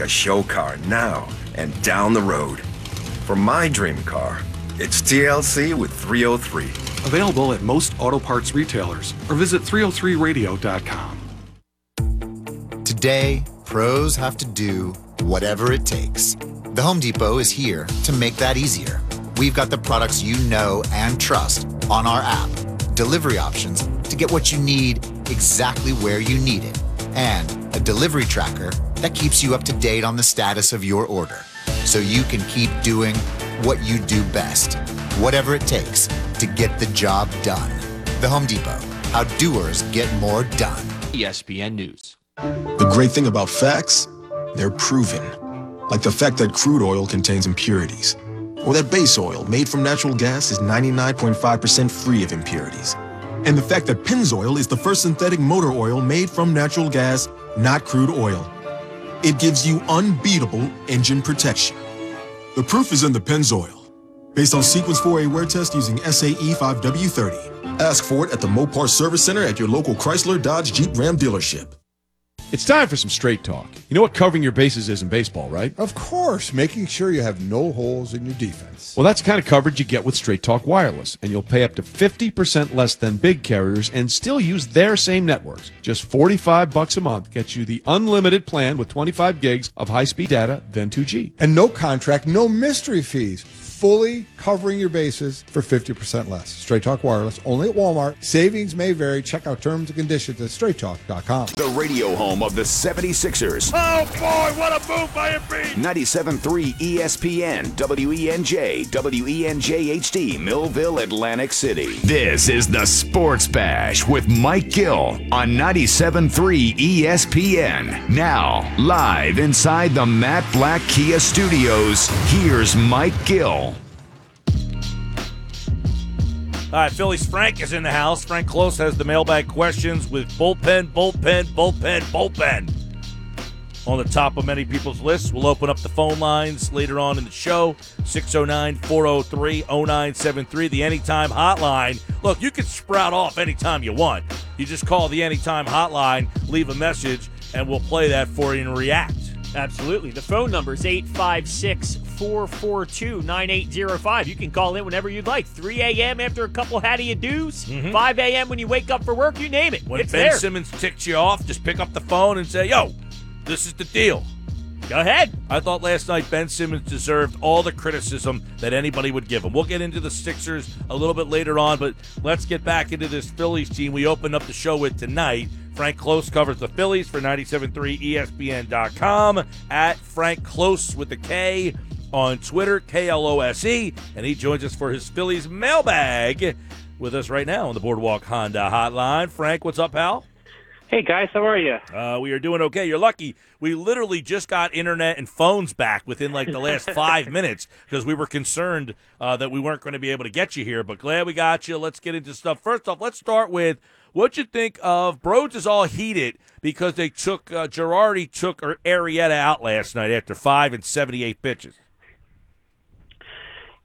a show car now and down the road. For my dream car, it's TLC with 303. Available at most auto parts retailers or visit 303radio.com. Today, pros have to do whatever it takes. The Home Depot is here to make that easier. We've got the products you know and trust on our app, delivery options to get what you need exactly where you need it, and a delivery tracker that keeps you up to date on the status of your order so you can keep doing what you do best, whatever it takes to get the job done. The Home Depot, how doers get more done. ESPN News. The great thing about facts, they're proven. Like the fact that crude oil contains impurities, or that base oil made from natural gas is 99.5% free of impurities. And the fact that Pennzoil is the first synthetic motor oil made from natural gas, not crude oil. It gives you unbeatable engine protection. The proof is in the Pennzoil. Based on Sequence 4A wear test using SAE 5W30. Ask for it at the Mopar Service Center at your local Chrysler, Dodge, Jeep, Ram dealership. It's time for some straight talk. You know what covering your bases is in baseball, right? Of course, making sure you have no holes in your defense. Well, that's the kind of coverage you get with Straight Talk Wireless, and you'll pay up to 50% less than big carriers and still use their same networks. Just 45 bucks a month gets you the unlimited plan with 25 gigs of high-speed data, then 2G. And no contract, no mystery fees. Fully covering your bases for 50% less. Straight Talk Wireless, only at Walmart. Savings may vary. Check out terms and conditions at straighttalk.com. The radio home of the 76ers. Oh boy, what a move by Embiid! 97.3 ESPN, WENJ, WENJ HD, Millville, Atlantic City. This is the Sports Bash with Mike Gill on 97.3 ESPN. Now, live inside the Matt Blatt Kia Studios, here's Mike Gill. All right, Phillies Frank is in the house. Frank Klose has the mailbag questions with bullpen, bullpen, bullpen, bullpen. On the top of many people's lists, we'll open up the phone lines later on in the show 609 403 0973, the Anytime Hotline. Look, you can sprout off anytime you want. You just call the Anytime Hotline, leave a message, and we'll play that for you and react. Absolutely. The phone number is 856 442 9805. You can call in whenever you'd like. 3 a.m. after a couple how do you do's, mm-hmm. 5 a.m. when you wake up for work, you name it. When it's Ben there. Simmons ticks you off, just pick up the phone and say, yo, this is the deal. Go ahead. I thought last night Ben Simmons deserved all the criticism that anybody would give him. We'll get into the Sixers a little bit later on, but let's get back into this Phillies team we opened up the show with tonight. Frank Klose covers the Phillies for 97.3 ESPN.com at Frank Klose with the K on Twitter, K L O S E, and he joins us for his Phillies mailbag with us right now on the Boardwalk Honda Hotline. Frank, what's up, pal? Hey guys, how are you? Uh, we are doing okay. You're lucky. We literally just got internet and phones back within like the last five minutes because we were concerned uh, that we weren't going to be able to get you here. But glad we got you. Let's get into stuff. First off, let's start with what you think of Brodes is all heated because they took uh, Girardi took Arrieta out last night after five and seventy eight pitches.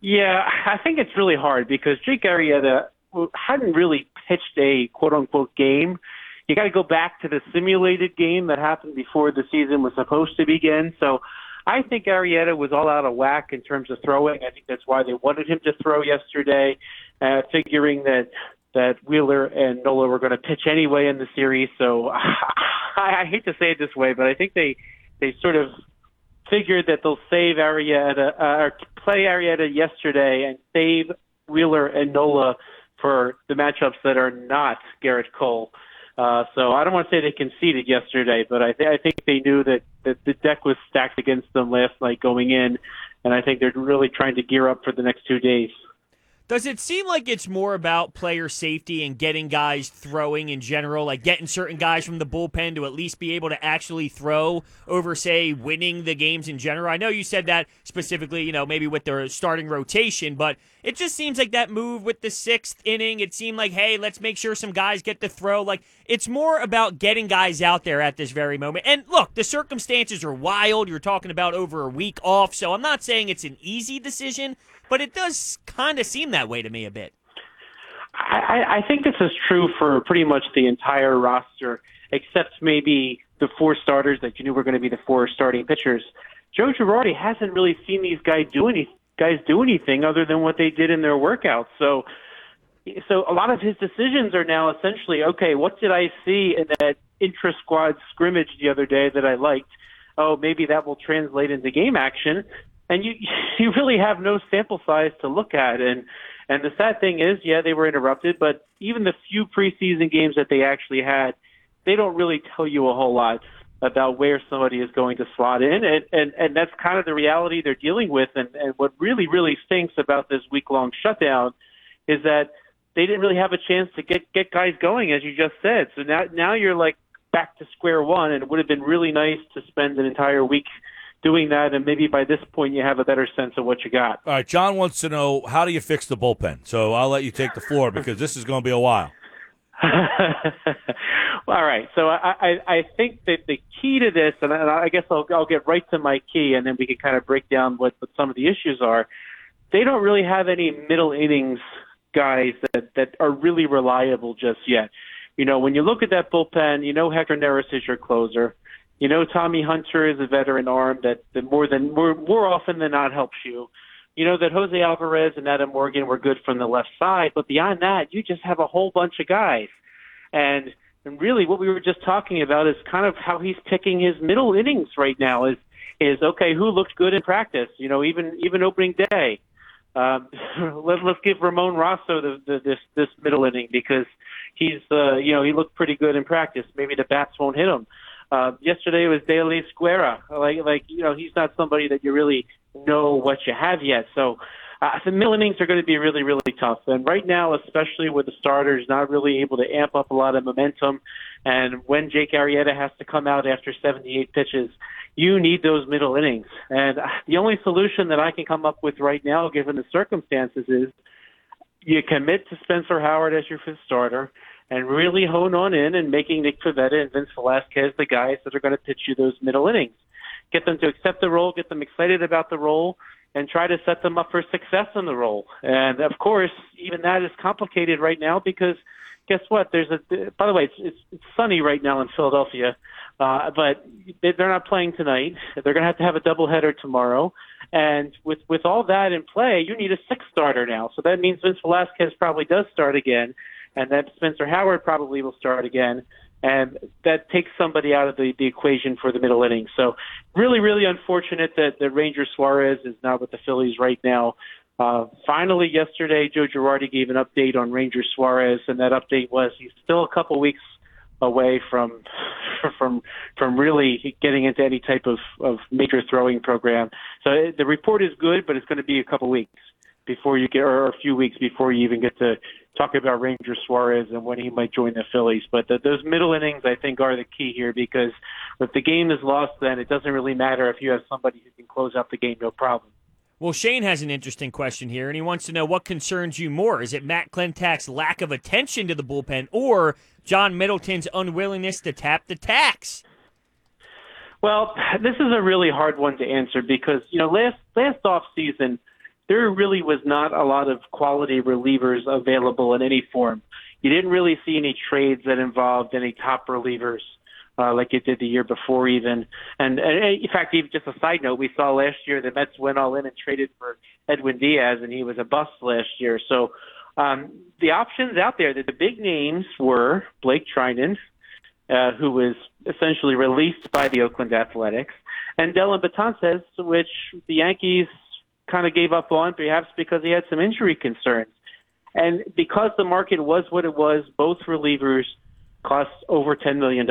Yeah, I think it's really hard because Jake Arrieta hadn't really pitched a quote unquote game. You got to go back to the simulated game that happened before the season was supposed to begin. So I think Arrieta was all out of whack in terms of throwing. I think that's why they wanted him to throw yesterday, uh, figuring that that Wheeler and Nola were going to pitch anyway in the series. So I, I hate to say it this way, but I think they they sort of figured that they'll save Arrieta uh, or play Arrieta yesterday and save Wheeler and Nola for the matchups that are not Gerrit Cole. Uh, so I don't want to say they conceded yesterday, but I, th- I think they knew that, that the deck was stacked against them last night going in, and I think they're really trying to gear up for the next two days. Does it seem like it's more about player safety and getting guys throwing in general, like getting certain guys from the bullpen to at least be able to actually throw over, say, winning the games in general? I know you said that specifically, you know, maybe with their starting rotation, but it just seems like that move with the sixth inning, it seemed like, hey, let's make sure some guys get to throw. Like, it's more about getting guys out there at this very moment. And look, the circumstances are wild. You're talking about over a week off, so I'm not saying it's an easy decision, but it does kind of seem that way to me a bit. I, I think this is true for pretty much the entire roster, except maybe the four starters that you knew were going to be the four starting pitchers. Joe Girardi hasn't really seen these guys do any guys do anything other than what they did in their workouts. So so a lot of his decisions are now essentially okay. What did I see in that intra squad scrimmage the other day that I liked? Oh, maybe that will translate into game action. And you you really have no sample size to look at. And and the sad thing is, yeah, they were interrupted, but even the few preseason games that they actually had, they don't really tell you a whole lot about where somebody is going to slot in, and and and that's kind of the reality they're dealing with. And and what really really stinks about this week long shutdown is that they didn't really have a chance to get get guys going, as you just said. So now now you're like back to square one, and it would have been really nice to spend an entire week doing that, and maybe by this point you have a better sense of what you got. All right, John wants to know how do you fix the bullpen. So I'll let you take the floor because this is going to be a while. All right, so I, I I think that the key to this, and I guess I'll I'll get right to my key, and then we can kind of break down what, what some of the issues are. They don't really have any middle innings guys that that are really reliable just yet. You know, when you look at that bullpen, you know Hector Neris is your closer. You know Tommy Hunter is a veteran arm that, that more than more more often than not helps you. You know that Jose Alvarez and Adam Morgan were good from the left side, but beyond that, you just have a whole bunch of guys. And and really what we were just talking about is kind of how he's picking his middle innings right now is is okay, who looked good in practice, you know, even even opening day. Um, let, let's give Ramon Rosso the, the, this this middle inning because he's uh, you know he looked pretty good in practice. Maybe the bats won't hit him. Uh, yesterday was De La Escuela. Like like you know he's not somebody that you really know what you have yet. So uh, the middle innings are going to be really really tough. And right now, especially with the starters not really able to amp up a lot of momentum, and when Jake Arrieta has to come out after 78 pitches, you need those middle innings. And the only solution that I can come up with right now, given the circumstances, is you commit to Spencer Howard as your fifth starter and really hone on in and making Nick Pivetta and Vince Velasquez the guys that are going to pitch you those middle innings. Get them to accept the role, get them excited about the role, and try to set them up for success in the role. And of course, even that is complicated right now because guess what? There's a. By the way, it's it's, it's sunny right now in Philadelphia, uh, but they're not playing tonight. They're going to have to have a doubleheader tomorrow. And with with all that in play, you need a sixth starter now. So that means Vince Velasquez probably does start again, and then Spencer Howard probably will start again. And that takes somebody out of the, the equation for the middle innings. So really, really unfortunate that, that Ranger Suarez is not with the Phillies right now. Uh, finally, yesterday, Joe Girardi gave an update on Ranger Suarez, and that update was he's still a couple weeks away from from from really getting into any type of, of major throwing program. So the report is good, but it's going to be a couple weeks before you get, or a few weeks before you even get to talk about Ranger Suarez and when he might join the Phillies. But the, those middle innings, I think, are the key here because if the game is lost, then it doesn't really matter if you have somebody who can close out the game, no problem. Well, Shane has an interesting question here, and he wants to know what concerns you more. Is it Matt Klentak's lack of attention to the bullpen or John Middleton's unwillingness to tap the tax? Well, this is a really hard one to answer because, you know, last last off season there really was not a lot of quality relievers available in any form. You didn't really see any trades that involved any top relievers uh, like it did the year before even. And, and in fact, even just a side note, we saw last year the Mets went all in and traded for Edwin Diaz, and he was a bust last year. So um, the options out there, the, the big names were Blake Treinen, uh, who was essentially released by the Oakland Athletics, and Dellin Betances, which the Yankees kind of gave up on, perhaps because he had some injury concerns. And because the market was what it was, both relievers – costs over $10 million.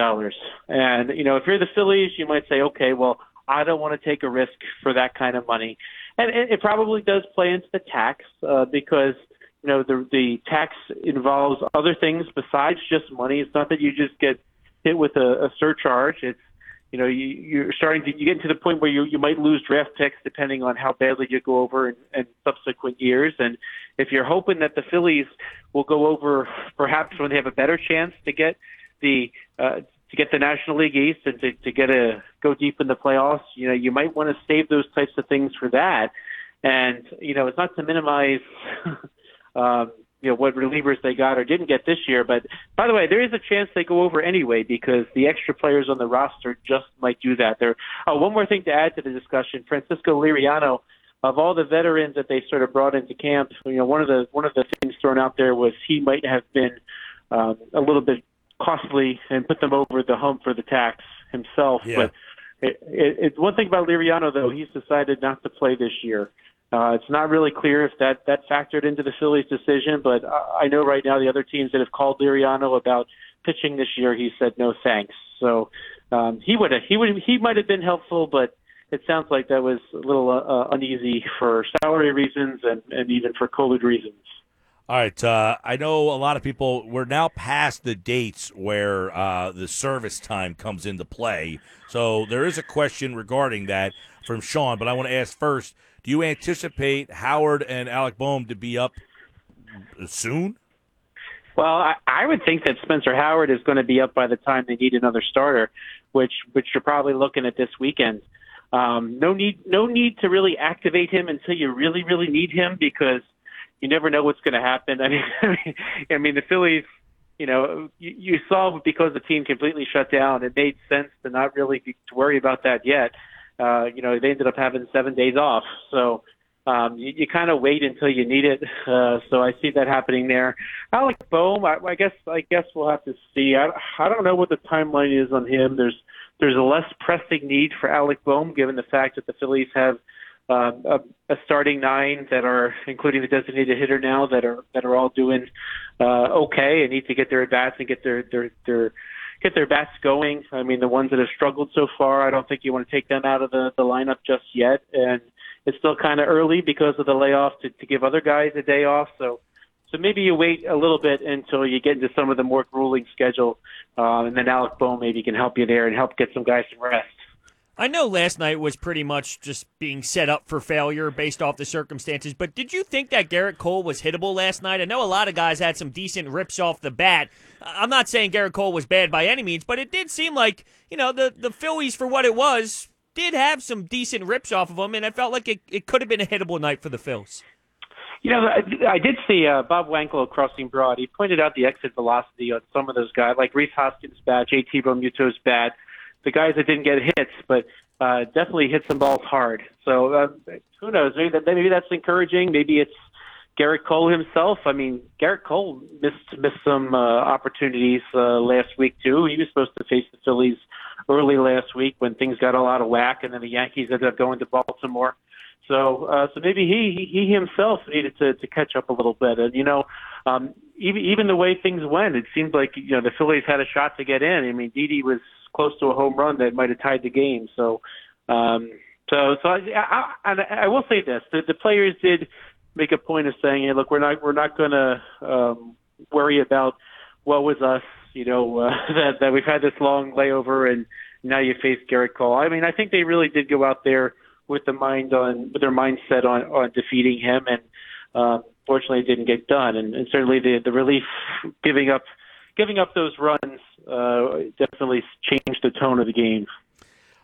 And, you know, if you're the Phillies, you might say, okay, well, I don't want to take a risk for that kind of money. And it, it probably does play into the tax uh, because, you know, the, the tax involves other things besides just money. It's not that you just get hit with a, a surcharge. It's, you know, you, you're starting to you get to the point where you you might lose draft picks depending on how badly you go over in, in subsequent years. And if you're hoping that the Phillies will go over, perhaps when they have a better chance to get the uh, to get the National League East and to, to get a go deep in the playoffs, you know, you might want to save those types of things for that. And you know, it's not to minimize. um, you know what relievers they got or didn't get this year. But by the way, there is a chance they go over anyway because the extra players on the roster just might do that. There. Oh, one more thing to add to the discussion: Francisco Liriano. Of all the veterans that they sort of brought into camp, you know, one of the one of the things thrown out there was he might have been um, a little bit costly and put them over the hump for the tax himself. Yeah. But it, it, it's one thing about Liriano though; he's decided not to play this year. Uh, it's not really clear if that that factored into the Phillies' decision, but I know right now the other teams that have called Liriano about pitching this year, he said no thanks. So um, he would he would he might have been helpful, but it sounds like that was a little uh, uh, uneasy for salary reasons and, and even for COVID reasons. All right. Uh, I know a lot of people, we're now past the dates where uh, the service time comes into play. So there is a question regarding that from Sean, but I want to ask first do you anticipate Howard and Alec Bohm to be up soon? Well, I, I would think that Spencer Howard is going to be up by the time they need another starter, which which you're probably looking at this weekend. Um, no need no need to really activate him until you really really need him because you never know what's going to happen. I mean, I mean the Phillies, you know, you, you saw because the team completely shut down, it made sense to not really be, to worry about that yet. Uh, you know, they ended up having seven days off, so um, you, you kind of wait until you need it. Uh, so I see that happening there. Alec Bohm, I, I guess I guess we'll have to see. I, I don't know what the timeline is on him. There's there's a less pressing need for Alec Bohm given the fact that the Phillies have um, a, a starting nine that are, including the designated hitter now, that are that are all doing uh, okay and need to get their at bats and get their their their get their bats going. I mean, the ones that have struggled so far, I don't think you want to take them out of the the lineup just yet. And it's still kind of early because of the layoff to, to give other guys a day off. So. So maybe you wait a little bit until you get into some of the more grueling schedule, uh, and then Alec Bohm maybe can help you there and help get some guys some rest. I know last night was pretty much just being set up for failure based off the circumstances, but did you think that Gerrit Cole was hittable last night? I know a lot of guys had some decent rips off the bat. I'm not saying Gerrit Cole was bad by any means, but it did seem like, you know, the, the Phillies, for what it was, did have some decent rips off of him, and I felt like it, it could have been a hittable night for the Phils. You know, I, I did see uh, Bob Wankel crossing broad. He pointed out the exit velocity on some of those guys, like Rhys Hoskins' bat, JT Realmuto's bat, the guys that didn't get hits, but uh, definitely hit some balls hard. So uh, who knows? Maybe, that, maybe that's encouraging. Maybe it's Gerrit Cole himself. I mean, Gerrit Cole missed missed some uh, opportunities uh, last week too. He was supposed to face the Phillies early last week when things got all out of whack, and then the Yankees ended up going to Baltimore. So, uh, so maybe he he himself needed to to catch up a little bit. And you know, um, even even the way things went, it seemed like you know the Phillies had a shot to get in. I mean, Didi was close to a home run that might have tied the game. So, um, so so I, I, I will say this: the, the players did make a point of saying, "Hey, look, we're not we're not going to um, worry about what was us." You know uh, that that we've had this long layover, and now you face Gerrit Cole. I mean, I think they really did go out there with the mind on with their mindset on on defeating him, and uh, fortunately, it didn't get done. And, and certainly, the the relief giving up giving up those runs uh, definitely changed the tone of the game.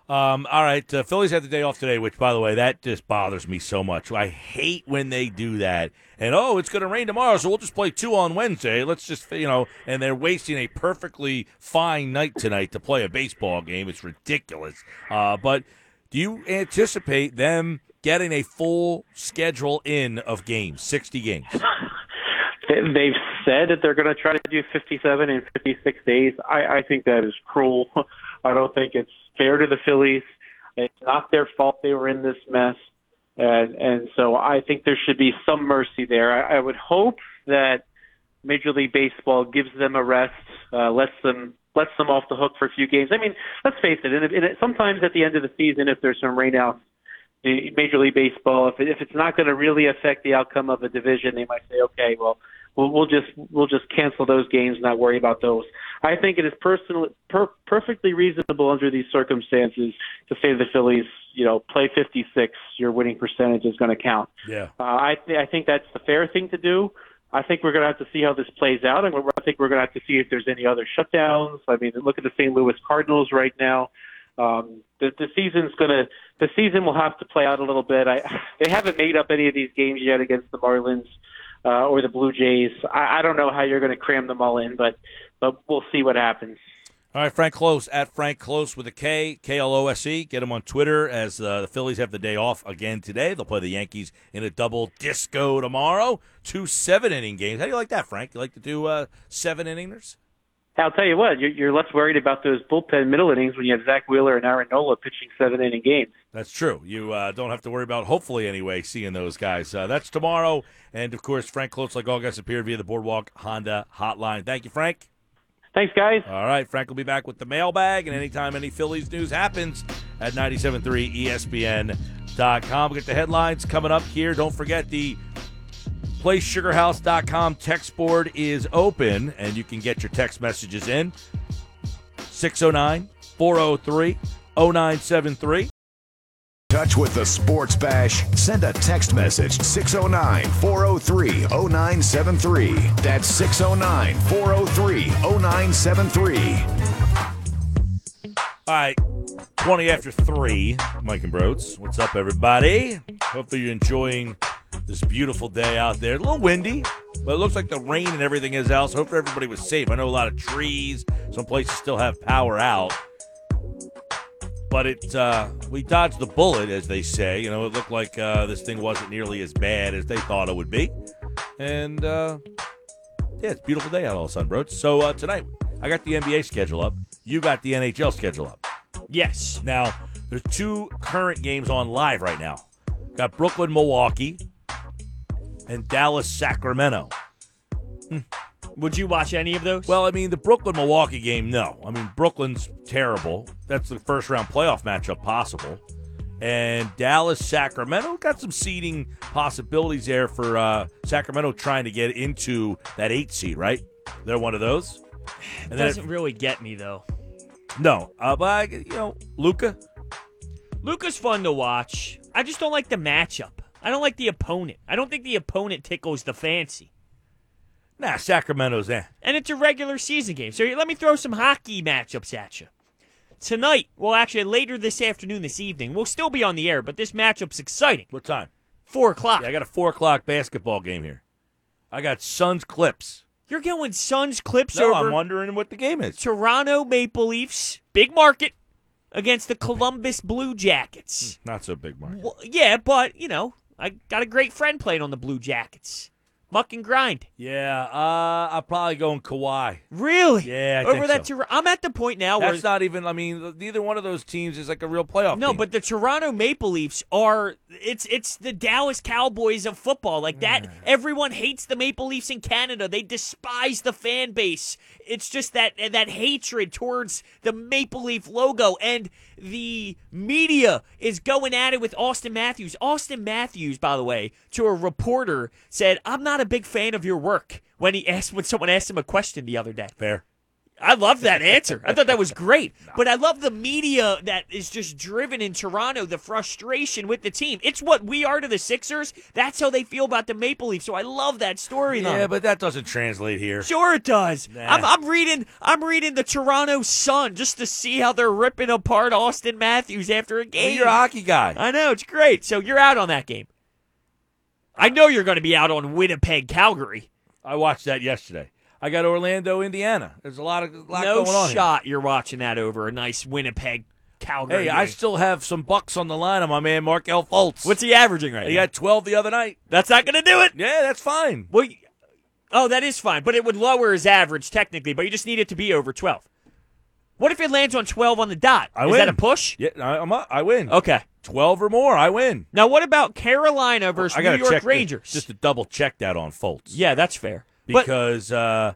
Um, all right, uh, Phillies had the day off today, which, by the way, that just bothers me so much. I hate when they do that. And oh, it's going to rain tomorrow, so we'll just play two on Wednesday. Let's just, you know, and they're wasting a perfectly fine night tonight to play a baseball game. It's ridiculous. Uh, but do you anticipate them getting a full schedule in of games, sixty games? They've said that they're going to try to do 57 in 56 days. I, I think that is cruel. I don't think it's fair to the Phillies. It's not their fault they were in this mess, and and so I think there should be some mercy there. I, I would hope that Major League Baseball gives them a rest, uh, lets them lets them off the hook for a few games. I mean, let's face it. And, it, and it, sometimes at the end of the season, if there's some rainouts, Major League Baseball, if it, if it's not going to really affect the outcome of a division, they might say, okay, well, we'll, we'll just we'll just cancel those games, and not worry about those. I think it is personally per, perfectly reasonable under these circumstances to say to the Phillies, you know, play 56. Your winning percentage is going to count. Yeah. Uh, I th- I think that's the fair thing to do. I think we're going to have to see how this plays out, and I think we're going to have to see if there's any other shutdowns. I mean, look at the St. Louis Cardinals right now. Um, the, the season's going to the season will have to play out a little bit. I they haven't made up any of these games yet against the Marlins. Uh, or the Blue Jays. I, I don't know how you're going to cram them all in, but but we'll see what happens. All right, Frank Klose at Frank Klose with a K, K L O S E. Get him on Twitter as uh, the Phillies have the day off again today. They'll play the Yankees in a double disco tomorrow. Two seven inning games. How do you like that, Frank? You like to do uh, seven inningers? I'll tell you what, you're, you're less worried about those bullpen middle innings when you have Zack Wheeler and Aaron Nola pitching seven inning games. That's true. You uh, don't have to worry about, hopefully anyway, seeing those guys. Uh, that's tomorrow. And of course, Frank Klose, like all guys, appeared via the Boardwalk Honda hotline. Thank you, Frank. Thanks, guys. All right, Frank will be back with the mailbag, and anytime any Phillies news happens at 97.3 ESPN.com. We'll get the headlines coming up here. Don't forget the PlaySugarHouse.com text board is open, and you can get your text messages in. 609 403 0973. Touch with the Sports Bash. Send a text message 609 403 0973. That's 609 403 0973. All right, 20 after 3, Mike and Brodes. What's up, everybody? Hopefully you're enjoying this beautiful day out there. A little windy, but it looks like the rain and everything is out, so hopefully everybody was safe. I know a lot of trees, some places still have power out. But it, uh, we dodged the bullet, as they say. You know, it looked like uh, this thing wasn't nearly as bad as they thought it would be. And, uh, yeah, it's a beautiful day out all of a sudden, bro. So uh, tonight, I got the NBA schedule up. You got the NHL schedule up. Yes. Now, there's two current games on live right now. Got Brooklyn, Milwaukee, and Dallas, Sacramento. Would you watch any of those? Well, I mean, the Brooklyn Milwaukee game, no. I mean, Brooklyn's terrible. That's the first round playoff matchup possible. And Dallas, Sacramento got some seeding possibilities there for uh, Sacramento trying to get into that eight seed, right? They're one of those. it And then doesn't really get me though. no, uh, but I, you know, Luka. Luka's fun to watch. I just don't like the matchup. I don't like the opponent. I don't think the opponent tickles the fancy. Nah, Sacramento's eh. And it's a regular season game. So let me throw some hockey matchups at you. Tonight, well, actually, later this afternoon, this evening, we'll still be on the air, but this matchup's exciting. What time? Four o'clock. Yeah, I got a four o'clock basketball game here. I got Suns Clips. You're going Suns clips No, over I'm wondering what the game is. Toronto Maple Leafs, big market, against the Columbus Blue Jackets. Not so big, market. Well, yeah, but, you know, I got a great friend playing on the Blue Jackets. Muck and grind. Yeah, uh, I'm probably going Kawhi. Really? Yeah, I Over that so. Tor- I'm at the point now That's where not even. I mean, neither one of those teams is like a real playoff. No, team. but the Toronto Maple Leafs are it's it's the Dallas Cowboys of football. Like that everyone hates the Maple Leafs in Canada. They despise the fan base. It's just that that hatred towards the Maple Leaf logo and the media is going at it with Auston Matthews. Auston Matthews, by the way, to a reporter said, "I'm not a big fan of your work." When he asked when someone asked him a question the other day. fair. I love that answer. I thought that was great. But I love the media that is just driven in Toronto, the frustration with the team. It's what we are to the Sixers. That's how they feel about the Maple Leafs. So I love that storyline. Yeah, but that doesn't translate here. Sure it does. Nah. I'm, I'm reading I'm reading the Toronto Sun just to see how they're ripping apart Auston Matthews after a Well, game. you're a hockey guy. I know, it's great. So you're out on that game. I know you're going to be out on Winnipeg, Calgary. I watched that yesterday. I got Orlando, Indiana. There's a lot of a lot no going on. No shot you're watching that over a nice Winnipeg, Calgary. Here. Hey, I still have some bucks on the line on my man Mark L. Fultz. What's he averaging right He now? got 12 the other night. That's not going to do it. Yeah, that's fine. Well, oh, that is fine, but it would lower his average technically. But you just need it to be over twelve. What if it lands on twelve on the dot? I is win. that a push? Yeah, I, I'm up. I win. Okay. 12 or more, I win. Now, what about Carolina versus I New York Rangers? just to double check that on Fultz. yeah, that's fair. But because uh,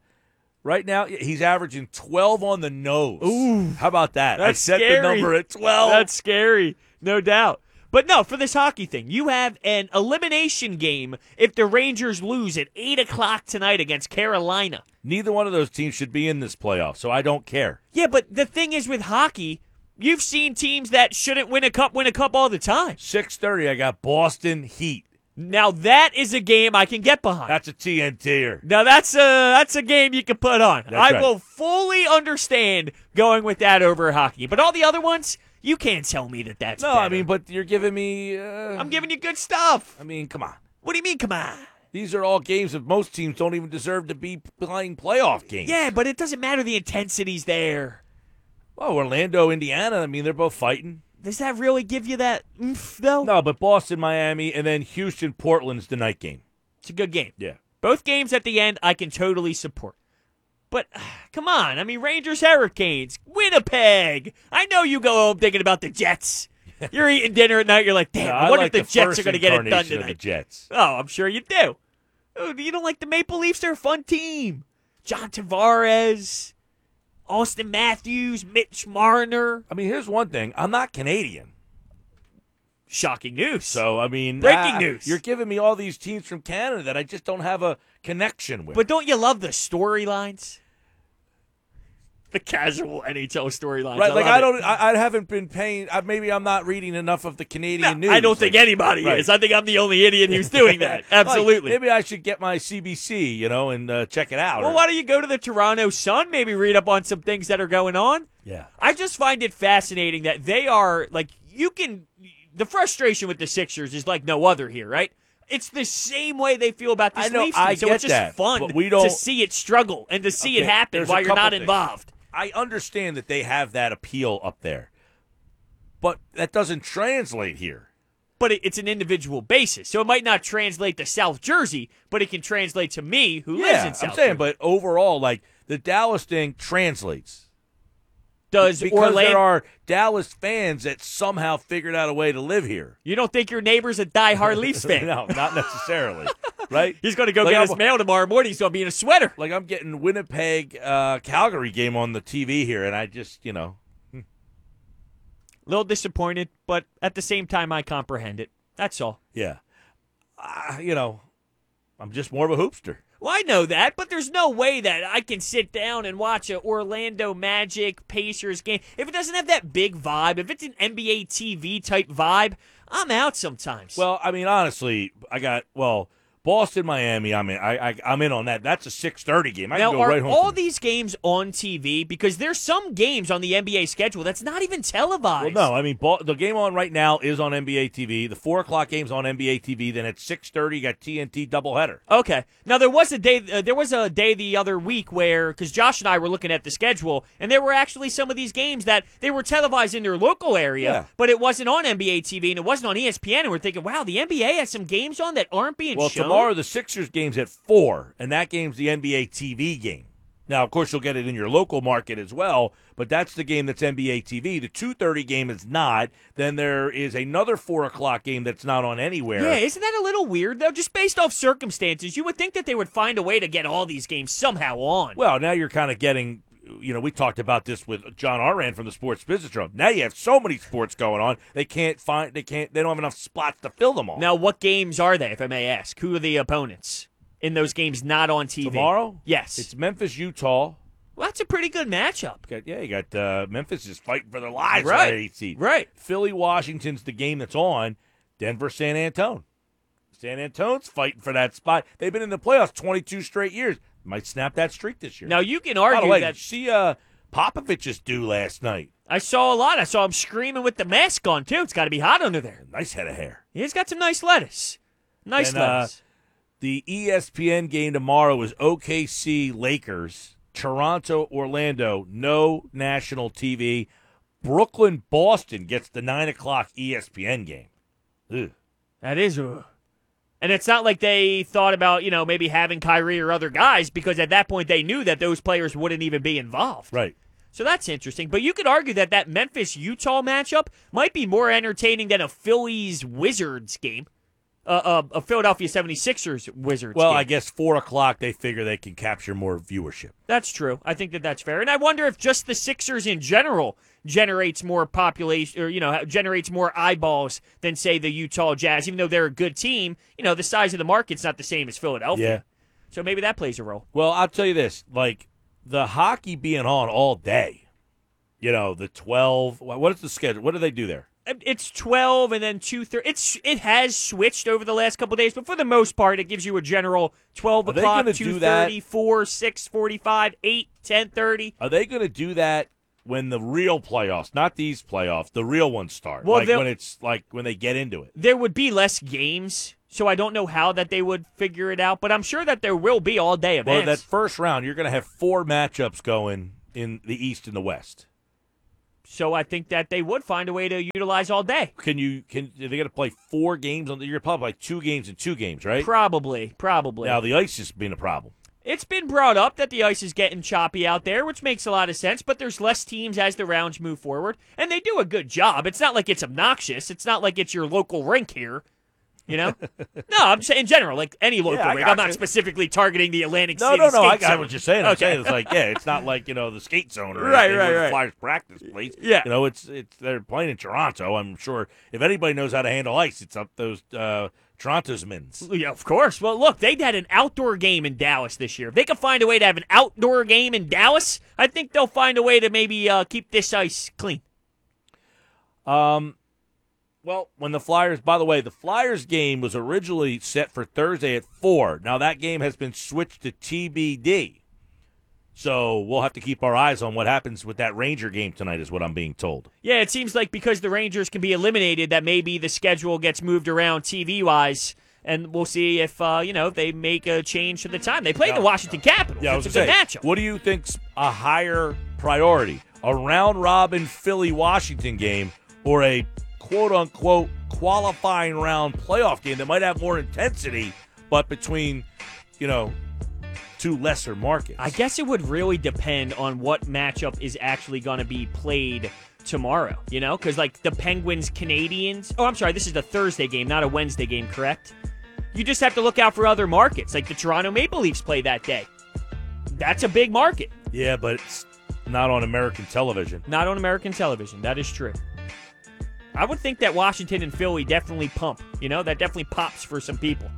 right now he's averaging 12 on the nose. Ooh. How about that? I set scary. the number at 12. That's scary, no doubt. But no, for this hockey thing, you have an elimination game if the Rangers lose at eight o'clock tonight against Carolina. Neither one of those teams should be in this playoff, so I don't care. Yeah, but the thing is with hockey, you've seen teams that shouldn't win a cup win a cup all the time. 6:30 I got Boston Heat. Now that is a game I can get behind. That's a TNTer. now that's a that's a game you can put on. That's I right. will fully understand going with that over hockey. But all the other ones, you can't tell me that that's No, I mean, but you're giving me uh, I'm giving you good stuff. I mean, come on. What do you mean? Come on. These are all games that most teams don't even deserve to be playing playoff games. Yeah, but it doesn't matter. The intensity's there. Well, Orlando, Indiana, I mean, they're both fighting. Does that really give you that oomph, though? No, but Boston, Miami, and then Houston, Portland's the night game. It's a good game. Yeah. Both games at the end, I can totally support. But come on, I mean, Rangers, Hurricanes, Winnipeg. I know you go home thinking about the Jets. You're eating dinner at night. You're like, damn, No, I wonder like if the, Jets are going to get it done tonight. the Jets. Oh, I'm sure you do. Oh, You don't like the Maple Leafs? They're a fun team. John Tavares, Auston Matthews, Mitch Marner. I mean, here's one thing I'm not Canadian. Shocking news. So, I mean, Breaking ah, news. You're giving me all these teams from Canada that I just don't have a connection with. But don't you love the storylines? The casual NHL storylines. right, like I don't, I, I haven't been paying. I, maybe I'm not reading enough of the Canadian No, news. I don't think Like- anybody Right. is. I think I'm the only idiot who's doing that. Like, Absolutely. maybe I should get my CBC, you know, and uh, check it out. well, or- why don't you go to the Toronto Sun? Maybe read up on some things that are going on. Yeah. I just find it fascinating that they are like you can. The frustration with the Sixers is like no other here, right? It's the same way they feel about this I know, Leafs. I so get it's just that, fun but we to don't- see it struggle and to see it happen while you're not things. involved. I understand that they have that appeal up there, but that doesn't translate here. But it's an individual basis, so it might not translate to South Jersey, but it can translate to me who lives in South I'm saying, Jersey. but overall, like the Dallas thing translates. Does because Orlando? there are Dallas fans that somehow figured out a way to live here. you don't think your neighbor's a diehard Leafs fan? no, not necessarily. right? He's going to go Like, get I'm- his mail tomorrow morning. He's going to be in a sweater. Like I'm getting Winnipeg uh, Calgary game on the TV here, and I just you know A little disappointed, but at the same time, I comprehend it. That's all. yeah, uh, you know I'm just more of a hoopster. Well, I know that, but there's no way that I can sit down and watch a Orlando Magic Pacers game if it doesn't have that big vibe. If it's an NBA TV type vibe, I'm out sometimes. Well, I mean honestly, I got well Boston Miami. I'm in. I, I I'm in on that. That's a six thirty game. I now can go are right home. all these games on TV? Because there's some games on the NBA schedule that's not even televised. Well, no, I mean the game on right now is on NBA TV. The four o'clock game's on NBA TV. Then at six thirty, you got TNT doubleheader. Okay. Now there was a day. Uh, there was a day the other week where, because Josh and I were looking at the schedule, and there were actually some of these games that they were televised in their local area, Yeah. but it wasn't on NBA TV and it wasn't on ESPN. And we're thinking, wow, the NBA has some games on that aren't being Well, shown. Tomorrow the Sixers game's at four, and that game's the NBA TV game. Now, of course, you'll get it in your local market as well, but that's the game that's NBA TV. The two thirty game is not. Then there is another four o'clock game that's not on anywhere. Yeah, isn't that a little weird though? Just based off circumstances, you would think that they would find a way to get all these games somehow on. Well, now you're kind of getting, you know, we talked about this with John Arand from the Sports Business Room. Now you have so many sports going on, they can't find, they can't, they don't have enough spots to fill them all. now, what games are they, if I may ask? Who are the opponents in those games not on TV tomorrow, Yes, it's Memphis, Utah. well, that's a pretty good matchup. Got, yeah, you got uh, Memphis is fighting for their lives Right. for eighth seed. Right. Philly, Washington's the game that's on. Denver, San Antone. San Antone's fighting for that spot. They've been in the playoffs 22 straight years. Might snap that streak this year. Now you can By the argue way, that did you see uh, Popovich's do last night. I saw a lot. I saw him screaming with the mask on too. It's got to be hot under there. Nice head of hair. He's got some nice lettuce. Nice And, uh. The E ESPN game tomorrow is OKC Lakers, Toronto Orlando, no national TV. Brooklyn Boston gets the nine o'clock ESPN game. Ugh. that is. uh, And it's not like they thought about, you know, maybe having Kyrie or other guys because at that point they knew that those players wouldn't even be involved. Right. So that's interesting. But you could argue that that Memphis Utah matchup might be more entertaining than a Phillies Wizards game. Uh, uh, a Philadelphia 76ers Wizards Well, game. I guess four o'clock they figure they can capture more viewership. That's true. I think that that's fair. And I wonder if just the Sixers in general generates more population or, you know, generates more eyeballs than, say, the Utah Jazz. Even though they're a good team, you know, the size of the market's not the same as Philadelphia. Yeah. So maybe that plays a role. Well, I'll tell you this: like the hockey being on all day. You know, the twelve. What is the schedule? What do they do there? Uh, it's 12 and then two, 2.30. It's, it has switched over the last couple of days, but for the most part, it gives you a general 12 Are o'clock, gonna do that? 2.30, 4, 6.45, 8, 10.30. Are they going to do that when the real playoffs, not these playoffs, the real ones start. Well, like when it's like when they get into it. There would be less games, so I don't know how that they would figure it out, but I'm sure that there will be all day events. Well, that first round, you're going to have four matchups going in the East and the West. so I think that they would find a way to utilize all day. Can you? Can they got to play four games on? the You're probably like two games and two games, right? Probably, probably. Now the ice has being a problem. It's been brought up that the ice is getting choppy out there, which makes a lot of sense, but there's less teams as the rounds move forward, and they do a good job. It's not like it's obnoxious. It's not like it's your local rink here. You know? no, I'm saying in general, like any local I rink. I'm not gotcha. specifically targeting the Atlantic No, City no, no. I skate got zone. what you're saying. I'm Okay. saying it's like, yeah, it's not like you know the skate zone or Right, anything right, the right. Flyers practice place. Yeah. you know, it's it's they're playing in Toronto. I'm sure if anybody knows how to handle ice, it's up those uh, Toronto's men's. Yeah, of course. Well, look, they had an outdoor game in Dallas this year. If they can find a way to have an outdoor game in Dallas, I think they'll find a way to maybe uh, keep this ice clean. Um, well, when the Flyers, by the way, the Flyers game was originally set for Thursday at four. Now that game has been switched to TBD. So we'll have to keep our eyes on what happens with that Ranger game tonight, is what I'm being told. Yeah, it seems like because the Rangers can be eliminated, that maybe the schedule gets moved around TV wise, and we'll see if uh, you know if they make a change to the time. They play the Washington Capitals. Yeah, I was it's a good say, matchup. what do you think's a higher priority? A round robin Philly Washington game or a quote unquote qualifying round playoff game that might have more intensity, but between, you know, two lesser markets? I guess it would really depend on what matchup is actually going to be played tomorrow. You know, because like the Penguins Canadiens. Oh, I'm sorry, this is the Thursday game, not a Wednesday game, correct? You just have to look out for other markets, like the Toronto Maple Leafs play that day. That's a big market. Yeah, but it's not on American television. Not on American television. That is true. I would think that Washington and Philly definitely pump. You know, that definitely pops for some people.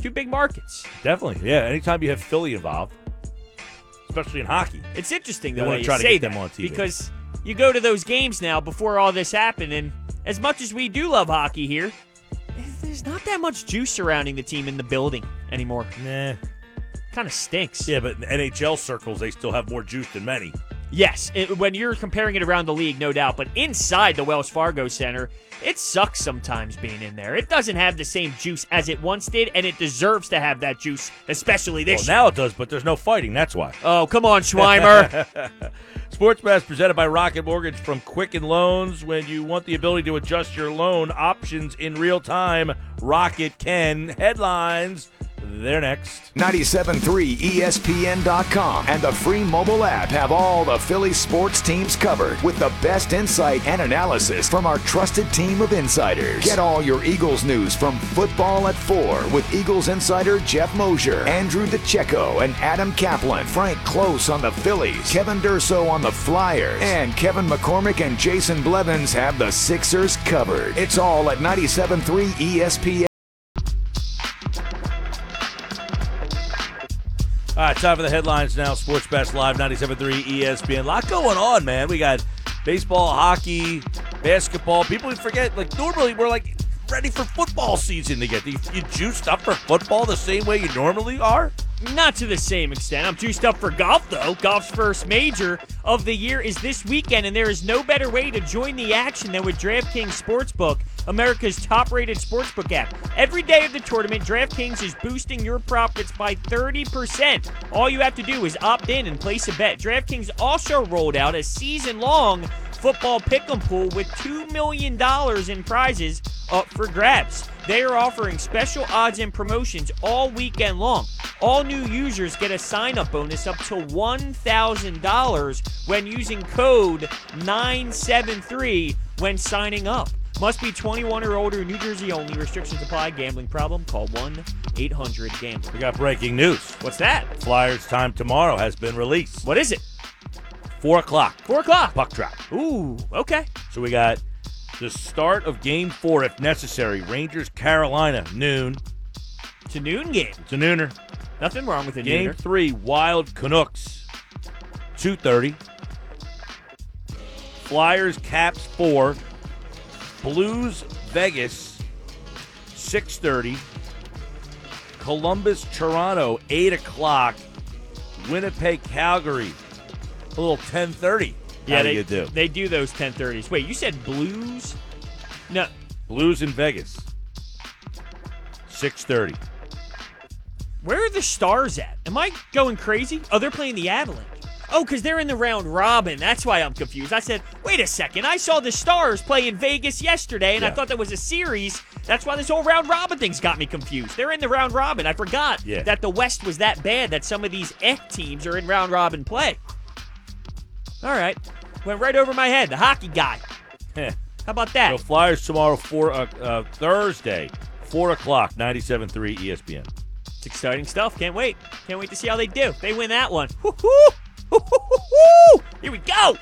Two big markets. Definitely. Yeah, anytime you have Philly involved, especially in hockey. It's interesting They though wanna that you try to say get them on TV. because you go to those games now before all this happened, and as much as we do love hockey here, there's not that much juice surrounding the team in the building anymore. Nah. Kind of stinks. Yeah, but in NHL circles, they still have more juice than many. Yes, it, when you're comparing it around the league, no doubt. But inside the Wells Fargo Center, it sucks sometimes being in there. It doesn't have the same juice as it once did, and it deserves to have that juice, especially this. Well, this now it does, but there's no fighting. That's why. Oh, come on, Schweimer. Sports Bash presented by Rocket Mortgage from Quicken Loans. When you want the ability to adjust your loan options in real time, Rocket can. Headlines. They're next. 97.3 ESPN.com and the free mobile app have all the Philly sports teams covered with the best insight and analysis from our trusted team of insiders. Get all your Eagles news from football at 4 with Eagles insider Jeff Mosier, Andrew DeCecco, and Adam Kaplan, Frank Klose on the Phillies, Kevin Durso on the Flyers, and Kevin McCormick and Jason Blevins have the Sixers covered. It's all at 97.3 ESPN. All right, time for the headlines now. Sports Bash Live 97.3 ESPN. A lot going on, man. We got baseball, hockey, basketball. People forget, like, normally we're like ready for football season to get. You, you juiced up for football the same way you normally are? Not to the same extent. I'm juiced up for golf, though. Golf's first major of the year is this weekend, and there is no better way to join the action than with DraftKings Sportsbook, America's top rated sportsbook app. Every day of the tournament, DraftKings is boosting your profits by 30%. All you have to do is opt in and place a bet. DraftKings also rolled out a season long football pick'em pool with $2 million in prizes up for grabs. They are offering special odds and promotions all weekend long. All new users get a sign up bonus up to $1,000 when using code 973 when signing up. Must be 21 or older, New Jersey only. Restrictions apply. Gambling problem? Call 1 800 GAMBLER. We got breaking news. What's that? Flyers time tomorrow has been released. What is it? Four o'clock. 4 o'clock. Puck drop. Ooh, okay. So we got the start of game four, if necessary. Rangers, Carolina, noon. It's a noon game. It's a nooner. Nothing wrong with a Game nooner. three, Wild Canucks, two thirty. Flyers, Caps four. Blues, Vegas, six thirty. Columbus, Toronto, eight o'clock. Winnipeg, Calgary, a little ten thirty. Yeah, How do they you do? They do those 10:30s. Wait, you said Blues? No, Blues in Vegas. Six thirty. Where are the Stars at? Am I going crazy? Oh, they're playing the Avalanche. Oh, because they're in the round robin. That's why I'm confused. I said, wait a second. I saw the Stars play in Vegas yesterday, and I thought that was a series. That's why this whole round robin thing's got me confused. They're in the round robin. I forgot Yeah. that the West was that bad that some of these eh teams are in round robin play. All right. Went right over my head. The hockey guy. Heh. How about that? So Flyers tomorrow, four uh, uh, Thursday, four o'clock, 97.3 ESPN. It's exciting stuff. Can't wait. Can't wait to see how they do. They win that one. Woo-hoo! Here we go.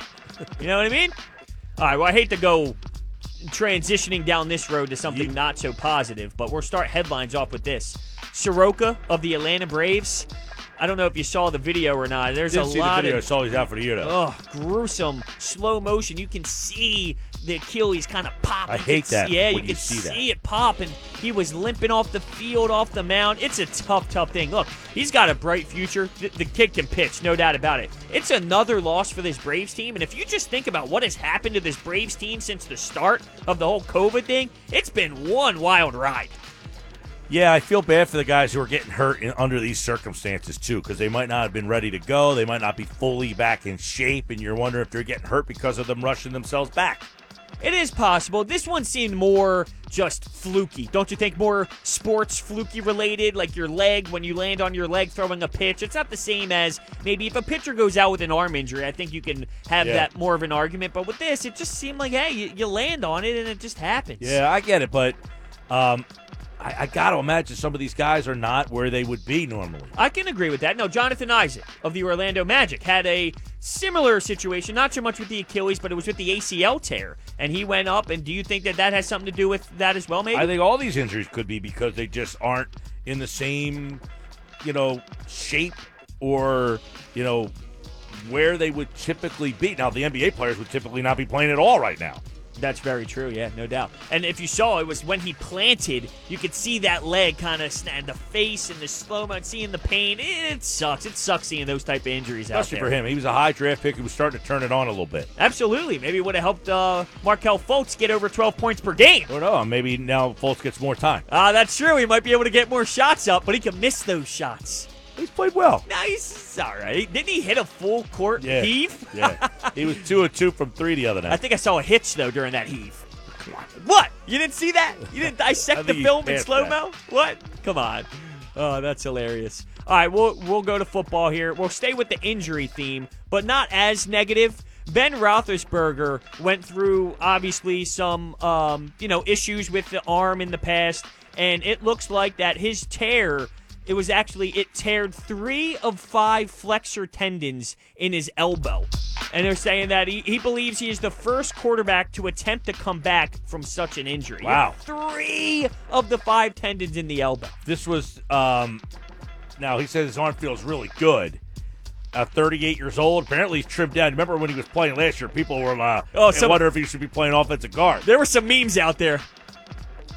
You know what I mean? All right. Well, I hate to go transitioning down this road to something not so positive, but we'll start headlines off with this. Soroka of the Atlanta Braves. I don't know if you saw the video or not. There's Didn't a see lot the video. I of saw he's out for the year, though. oh gruesome slow motion. You can see the Achilles kind of pop. I You hate see- that Yeah, you you can see that. see it pop, and he was limping off the field, off the mound. It's a tough, tough thing. Look, he's got a bright future. The, the kid can pitch, no doubt about it. It's another loss for this Braves team, and if you just think about what has happened to this Braves team since the start of the whole COVID thing, it's been one wild ride. Yeah, I feel bad for the guys who are getting hurt in, under these circumstances too, because they might not have been ready to go. They might not be fully back in shape, and you're wondering if they're getting hurt because of them rushing themselves back. It is possible. This one seemed more just fluky. Don't you think? More sports fluky related, like your leg when you land on your leg throwing a pitch. It's not the same as maybe if a pitcher goes out with an arm injury. I think you can have Yeah. that more of an argument. But with this, it just seemed like, hey, you, you land on it and it just happens. Yeah, I get it, but um, I, I got to imagine some of these guys are not where they would be normally. I can agree with that. No, Jonathan Isaac of the Orlando Magic had a similar situation, not so much with the Achilles, but it was with the ACL tear. And he went up. And do you think that that has something to do with that as well, maybe? I think all these injuries could be because they just aren't in the same, you know, shape or you know where they would typically be. Now, the NBA players would typically not be playing at all right now. That's very true. Yeah, no doubt. And if you saw, it was when he planted, you could see that leg kind of snap, the face and the slow mo, seeing the pain. It, it sucks. It sucks seeing those type of injuries out Especially for him, he was a high draft pick. He was starting to turn it on a little bit. Absolutely. Maybe it would have helped uh, Markelle Fultz get over 12 points per game. I don't know. Maybe now Fultz gets more time. Ah, that's true. He might be able to get more shots up, but he can miss those shots. He's played well. Nice. All right. Didn't he hit a full court Yeah. heave? Yeah, he was two of two from three the other night. I think I saw a hitch though during that heave. What? You didn't see that? You didn't I dissect think the he's film in slow mo? What? Come on. Oh, that's hilarious. All right, we'll we'll go to football here. We'll stay with the injury theme, but not as negative. Ben Roethlisberger went through obviously some um, you know issues with the arm in the past, and it looks like that his tear it was actually it teared three of five flexor tendons in his elbow. And they're saying that he, he believes he is the first quarterback to attempt to come back from such an injury. Wow. Three of the five tendons in the elbow. this was um now he says his arm feels really good uh, 38 years old apparently he's trimmed down remember when he was playing last year people were uh, Oh, some- wonder if he should be playing offensive guard There were some memes out there.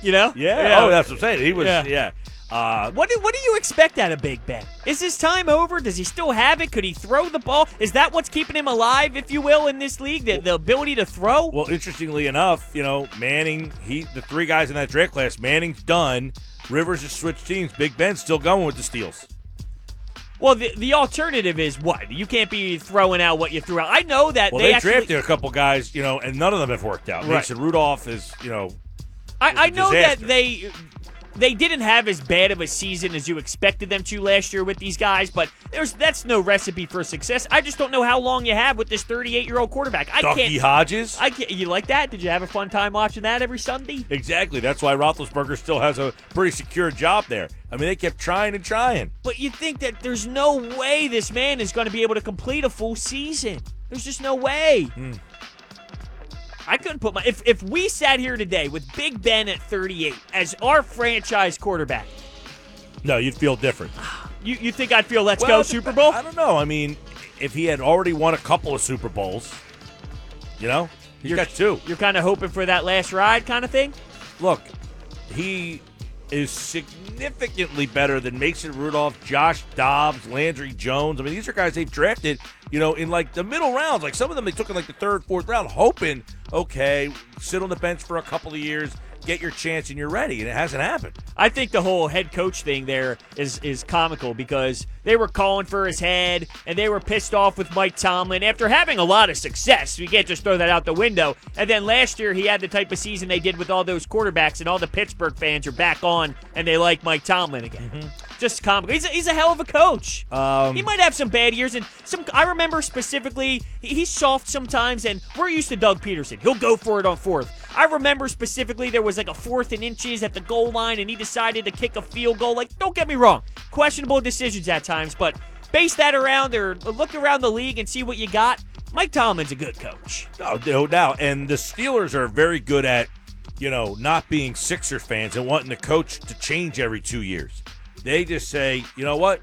You know? yeah, oh that's what i'm saying he was Yeah. yeah, Uh, What do, what do you expect out of Big Ben? Is his time over? Does he still have it? Could he throw the ball? Is that what's keeping him alive, if you will, in this league? The, the ability to throw? well interestingly enough you know manning he the three guys in that draft class manning's done rivers has switched teams big ben's still going with the steals Well, the, the alternative is what? You can't be throwing out what you threw out. I know that well they, they, actually. drafted a couple guys you know and none of them have worked out Right. mason rudolph is you know I, I know that they they didn't have as bad of a season as you expected them to last year with these guys, but there's that's no recipe for success. I just don't know how long you have with this 38 year old quarterback. I ducky can't. hodges I can't. You like that? Did you have a fun time watching that every Sunday? Exactly. That's why Roethlisberger still has a pretty secure job there. I mean, they kept trying and trying. But you think that there's no way this man is going to be able to complete a full season. There's just no way. Hmm. I couldn't put my if if we sat here today with Big Ben at 38 as our franchise quarterback, No, you'd feel different. you you think I'd feel let's Well, go Super Bowl? I don't know. I mean, if he had already won a couple of Super Bowls, you know, he's You're- got two. You're kind of hoping for that last ride kind of thing. Look, he is significantly better than Mason Rudolph, Josh Dobbs, Landry Jones. I mean, these are guys they've drafted, you know, in like the middle rounds. Like some of them they took in like the third, fourth round, hoping, okay, sit on the bench for a couple of years, get your chance, and you're ready. And it hasn't happened. I think the whole head coach thing there is is comical because they were calling for his head and they were pissed off with Mike Tomlin after having a lot of success. We can't just throw that out the window. And then last year he had the type of season they did with all those quarterbacks, and all the Pittsburgh fans are back on and they like Mike Tomlin again. Just comical. He's a, he's a hell of a coach. Um, he might have some bad years, and some. I remember specifically he- he's soft sometimes, and we're used to Doug Pederson. He'll go for it on fourth. I remember specifically there was like a fourth and inches at the goal line, and he decided to kick a field goal. Like, don't get me wrong, questionable decisions at times, but base that around or look around the league and see what you got. Mike Tomlin's a good coach. No, doubt. And the Steelers are very good at, you know, not being Sixer fans and wanting the coach to change every two years. They just say, you know what?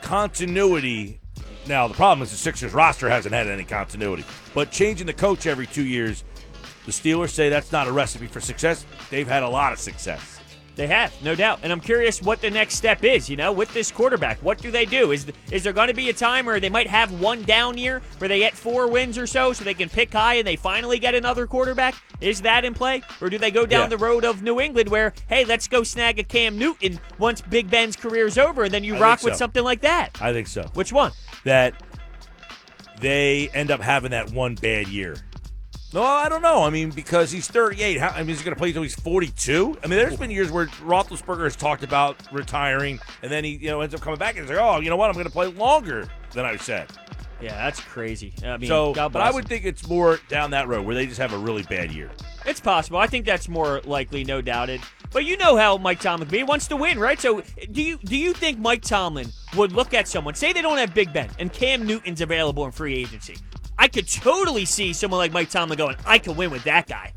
Continuity. Now, the problem is the Sixers roster hasn't had any continuity. But changing the coach every two years, the Steelers say that's not a recipe for success. They've had a lot of success. They have, no doubt. And I'm curious what the next step is, you know, with this quarterback. What do they do? Is is there going to be a time where they might have one down year where they get four wins or so so they can pick high and they finally get another quarterback? Is that in play? Or do they go down Yeah. the road of New England where, hey, let's go snag a Cam Newton once Big Ben's career's over and then you I rock think with something like that? I think so. Which one? That they end up having that one bad year. No, I don't know. I mean, because he's 38. How, I mean, is he going to play until he's 42? I mean, there's been years where Roethlisberger has talked about retiring, and then he, you know, ends up coming back and he's like, "Oh, you know what? I'm going to play longer than I said." Yeah, that's crazy. I mean, so, but I would him. think it's more down that road where they just have a really bad year. It's possible. I think that's more likely, no doubted. But you know how Mike Tomlin be. He wants to win, right? So do you do you think Mike Tomlin would look at someone, say they don't have Big Ben and Cam Newton's available in free agency? I could totally see someone like Mike Tomlin going, I could win with that guy.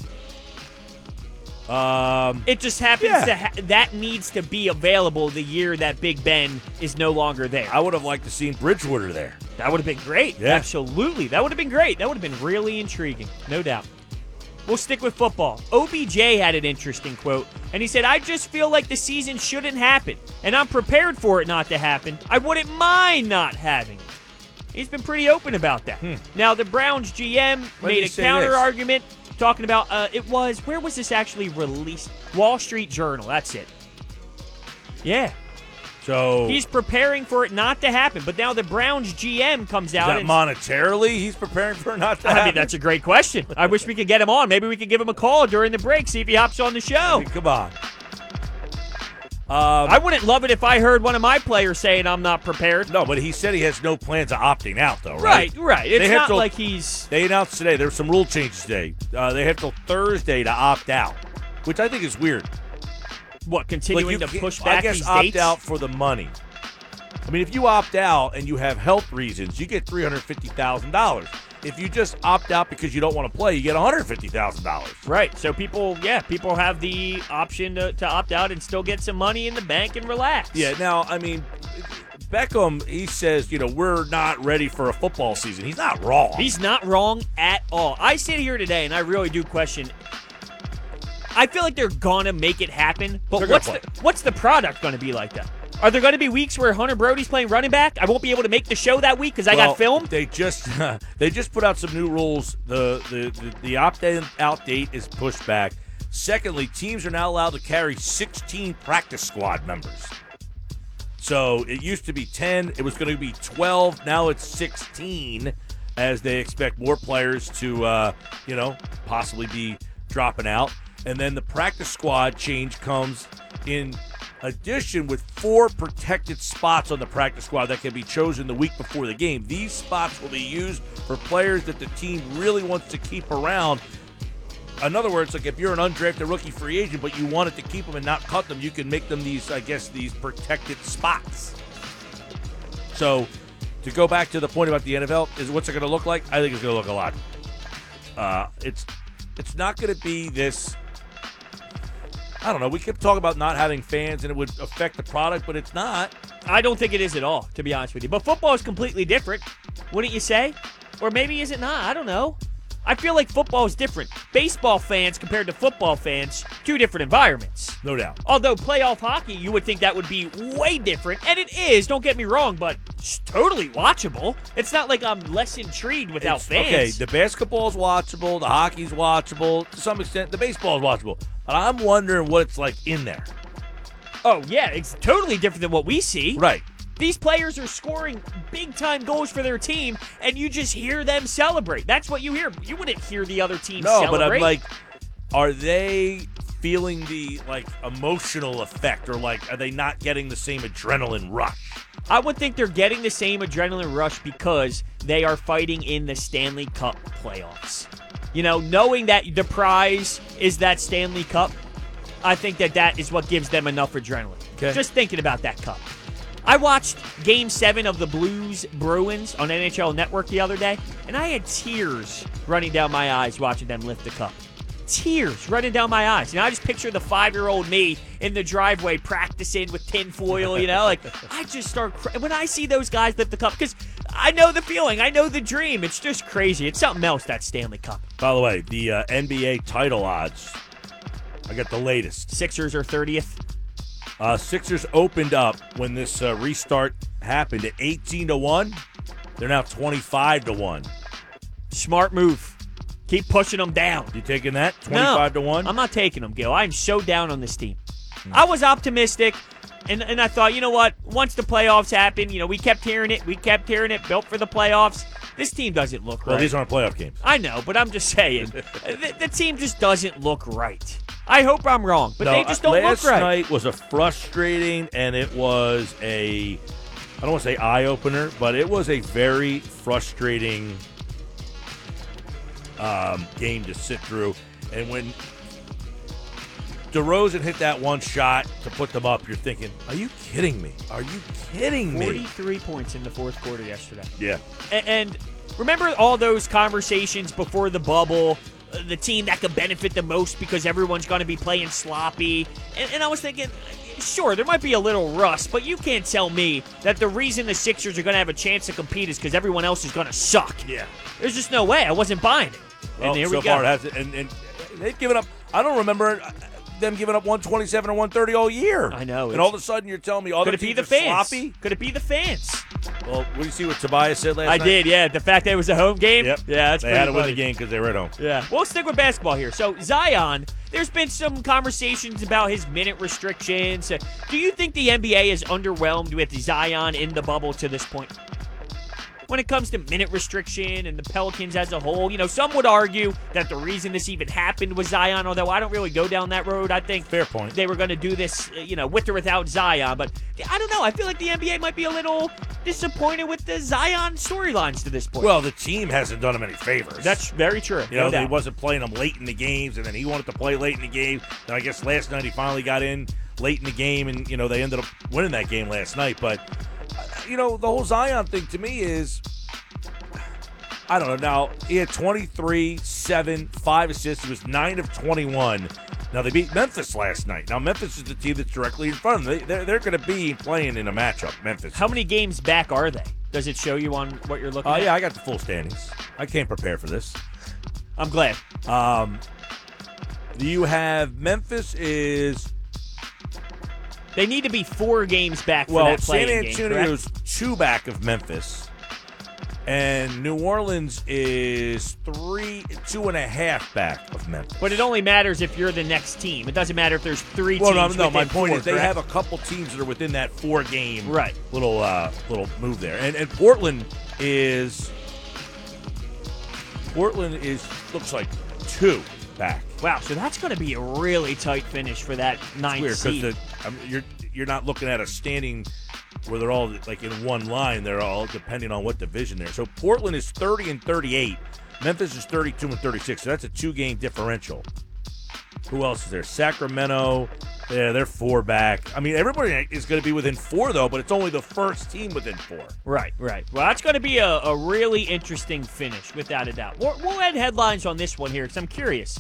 Um, It just happens Yeah. to ha- that needs to be available the year that Big Ben is no longer there. I would have liked to seen Bridgewater there. That would have been great. Yeah. Absolutely. That would have been great. That would have been really intriguing. No doubt. We'll stick with football. OBJ had an interesting quote, and he said, I just feel like the season shouldn't happen, and I'm prepared for it not to happen. I wouldn't mind not having it. He's been pretty open about that. Now, the Browns GM made a counter this? argument talking about uh, it was, where was this actually released? Wall Street Journal. That's it. Yeah. So He's preparing for it not to happen, but now the Browns GM comes is out that and monetarily he's preparing for it not to I happen? mean, that's a great question. I wish we could get him on. Maybe we could give him a call during the break, see if he hops on the I show. mean, come on. Um, I wouldn't love it if I heard one of my players saying I'm not prepared. no, but he said he has no plans of opting out, though, Right, right. It's They not like he's. They announced today there's some rule changes today. Uh, they have till Thursday to opt out, which I think is weird. What, continuing Like, you to push I back guess these opt dates? out for the money. I mean, if you opt out and you have health reasons, you get three hundred fifty thousand dollars. If you just opt out because you don't want to play, you get one hundred fifty thousand dollars. Right. So people, yeah, people have the option to, to opt out and still get some money in the bank and relax. Yeah. Now, I mean, Beckham, he says, you know, we're not ready for a football season. He's not wrong. He's not wrong at all. I sit here today and I really do question. I feel like they're gonna make it happen, but what's the what's the product gonna be like? That are there gonna be weeks where Hunter Brody's playing running back? I won't be able to make the show that week because I Well, got filmed. They just they just put out some new rules. The the the, the opt out date is pushed back. Secondly, teams are now allowed to carry 16 practice squad members. So it used to be 10. It was going to be 12. Now it's 16, as they expect more players to, uh, you know, possibly be dropping out. And then the practice squad change comes in addition with four protected spots on the practice squad that can be chosen the week before the game. These spots will be used for players that the team really wants to keep around. In other words, like if you're an undrafted rookie free agent, but you wanted to keep them and not cut them, you can make them these, I guess, these protected spots. So, to go back to the point about the NFL, is what's it going to look like? I think it's going to look a lot. Uh, it's it's not going to be this. I don't know. We kept talking about not having fans and it would affect the product, but it's not. I don't think it is at all, to be honest with you. But football is completely different, wouldn't you say? Or maybe is it not? I don't know. I feel like football is different. Baseball fans compared to football fans, two different environments. No doubt. Although playoff hockey, you would think that would be way different, and it is. Don't get me wrong, but it's totally watchable. It's not like I'm less intrigued without It's- fans. Okay, the basketball's watchable, the hockey's watchable, to some extent, the baseball's watchable. But I'm wondering what it's like in there. oh yeah, it's totally different than what we see. Right. These players are scoring big time goals for their team, and you just hear them celebrate. That's what you hear. You wouldn't hear the other team No, celebrate. but I'm like, are they feeling the like emotional effect, or like are they not getting the same adrenaline rush? I would think they're getting the same adrenaline rush because they are fighting in the Stanley Cup playoffs. You know, knowing that the prize is that Stanley Cup, I think that that is what gives them enough adrenaline. Okay. Just thinking about that cup. I watched Game 7 of the Blues Bruins on NHL Network the other day, and I had tears running down my eyes watching them lift the cup. Tears running down my eyes. You know, I just picture the five year old me in the driveway practicing with tinfoil, you know? Like, I just start When I see those guys lift the cup, because I know the feeling, I know the dream. It's just crazy. It's something else, that Stanley Cup. By the way, the uh, NBA title odds. I got the latest. Sixers are 30th. Uh, Sixers opened up when this uh, restart happened at 18 to one. They're now 25 to one. Smart move. Keep pushing them down. You taking that? No, 25 to one. I'm not taking them, Gil. I'm so down on this team. I was optimistic, and, and I thought, you know what? Once the playoffs happen, you know, we kept hearing it. We kept hearing it. Built for the playoffs. This team doesn't look Well, right. these aren't playoff games. I know, but I'm just saying, the, the team just doesn't look right. I hope I'm wrong, but no, they just don't look right. Last night was a frustrating and it was a I don't want to say eye opener, but it was a very frustrating um, game to sit through. And when DeRozan hit that one shot to put them up, you're thinking, "Are you kidding me? Are you kidding me?" 43 points in the fourth quarter yesterday. Yeah. And remember all those conversations before the bubble, uh, the team that could benefit the most because everyone's going to be playing sloppy. And, and I was thinking, sure, there might be a little rust, but you can't tell me that the reason the Sixers are going to have a chance to compete is because everyone else is going to suck. Yeah. There's just no way. I wasn't buying it. Well, and here so we go. far it hasn't, and, and they've given up. I don't remember uh, them giving up 127 or 130 all year. I know, And all of a sudden, you're telling me other Could it be the fans? sloppy. Could it be the fans? Well, what do you see what Tobias said last I night? did, yeah. The fact that it was a home game. Yep. Yeah, that's they pretty had to win funny. the game because they were at home. Yeah. We'll stick with basketball here. So, Zion, there's been some conversations about his minute restrictions. Do you think the NBA is underwhelmed with Zion in the bubble to this point? When it comes to minute restriction and the Pelicans as a whole, you know, some would argue that the reason this even happened was Zion, although I don't really go down that road. I think Fair point. they were going to do this, you know, with or without Zion. But I don't know. I feel like the NBA might be a little disappointed with the Zion storylines to this point. Well, the team hasn't done him any favors. that's very true. you know, no he wasn't playing them late in the games, and then he wanted to play late in the game. Then I guess last night he finally got in late in the game, and you know they ended up winning that game last night. But you know, the whole Zion thing to me is. I don't know. Now, he had 23, 7, 5 assists. He was 9 of 21. Now, they beat Memphis last night. Now, Memphis is the team that's directly in front of them. They, they're they're going to be playing in a matchup, Memphis. How many games back are they? Does it show you on what you're looking Oh, at? yeah, I got the full standings. I can't prepare for this. I'm glad. Um, you have Memphis is They need to be four games back for well, that San playing game, correct? Antonio's two back of Memphis, and New Orleans is three, two and a half back of Memphis. But it only matters if you're the next team. It doesn't matter if there's three well, no, teams. no. My point four, is they correct? have a couple teams that are within that four game Right. little uh, little move there, and and Portland is Portland is looks like two back. Wow, so that's going to be a really tight finish for that ninth weird seed. because I mean, you're you're not looking at a standing where they're all like in one line. They're all depending on what division they're. So Portland is 30 and 38. Memphis is 32 and 36. So that's a two game differential. Who else is there? Sacramento. Yeah, they're four back. I mean, everybody is going to be within four though, but it's only the first team within four. Right, right. Well, that's going to be a, a really interesting finish, without a doubt. We'll, we'll add headlines on this one here because I'm curious.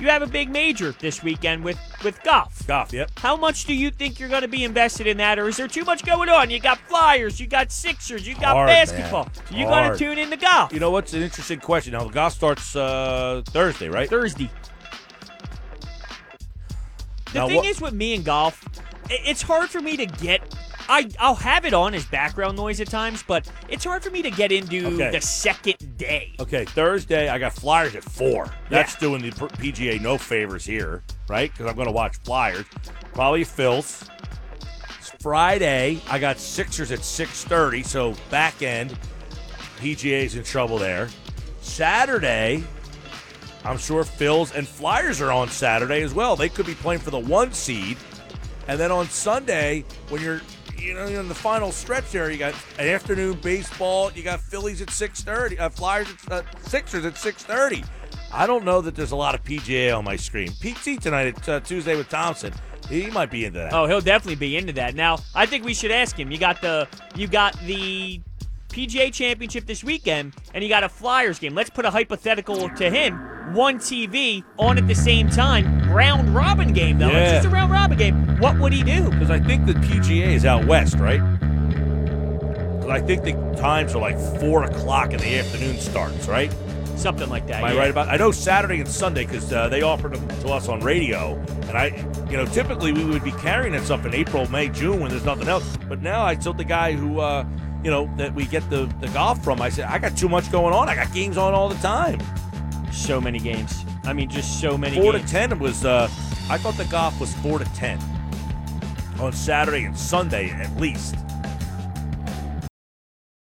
You have a big major this weekend with with golf. Golf, yep. How much do you think you're going to be invested in that, or is there too much going on? You got Flyers, you got Sixers, you got Hard, basketball. So you got to tune in to golf. You know what's an interesting question? Now, the golf starts uh, Thursday, right? Thursday. The Now, thing is with me and golf, it's hard for me to get. I I'll have it on as background noise at times, but it's hard for me to get into Okay. the second day. Okay, Thursday I got Flyers at four. That's doing the PGA no favors here, right? Because I'm going to watch Flyers. Probably Phil's. Friday I got Sixers at six thirty, so back end PGA's in trouble there. Saturday, I'm sure Phil's and Flyers are on Saturday as well. They could be playing for the one seed, and then on Sunday when you're you know, in the final stretch there, you got an afternoon baseball. You got Phillies at six thirty, uh, Flyers at uh, Sixers at six thirty. I don't know that there's a lot of PGA on my screen. PT tonight at uh, Tuesday with Thompson. He might be into that. Oh, he'll definitely be into that. Now, I think we should ask him. You got the you got the PGA Championship this weekend, and he got a Flyers game. Let's put a hypothetical to him. One TV on at the same time. Round robin game though. Yeah. It's just a round robin game. What would he do? Because I think the PGA is out west, right? Because I think the times are like four o'clock in the afternoon starts, right? Something like that. Am I yeah. right about? I know Saturday and Sunday because uh, they offered them to us on radio, and I, you know, typically we would be carrying that stuff in April, May, June when there's nothing else. But now I told the guy who, uh, you know, that we get the the golf from, I said I got too much going on. I got games on all the time. So many games. I mean, just so many Four games. to ten was. Uh, I thought the golf was four to ten on Saturday and Sunday at least.